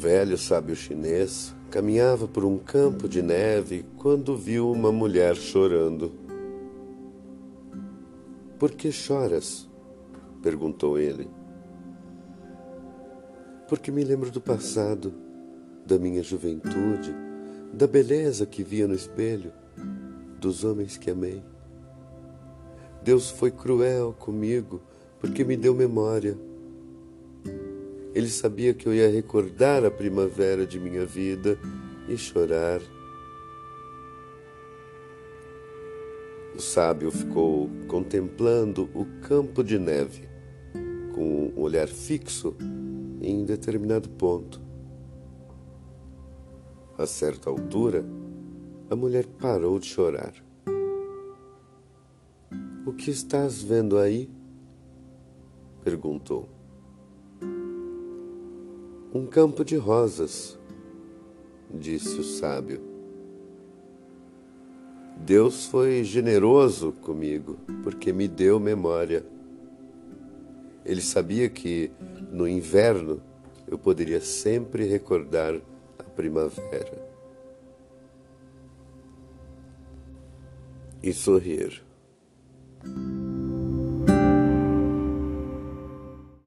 velho sábio chinês caminhava por um campo de neve quando viu uma mulher chorando. Por que choras? perguntou ele. Porque me lembro do passado, da minha juventude, da beleza que via no espelho, dos homens que amei. Deus foi cruel comigo porque me deu memória ele sabia que eu ia recordar a primavera de minha vida e chorar. O sábio ficou contemplando o campo de neve, com um olhar fixo em determinado ponto. A certa altura, a mulher parou de chorar. O que estás vendo aí? perguntou. Um campo de rosas, disse o sábio. Deus foi generoso comigo porque me deu memória. Ele sabia que no inverno eu poderia sempre recordar a primavera e sorrir.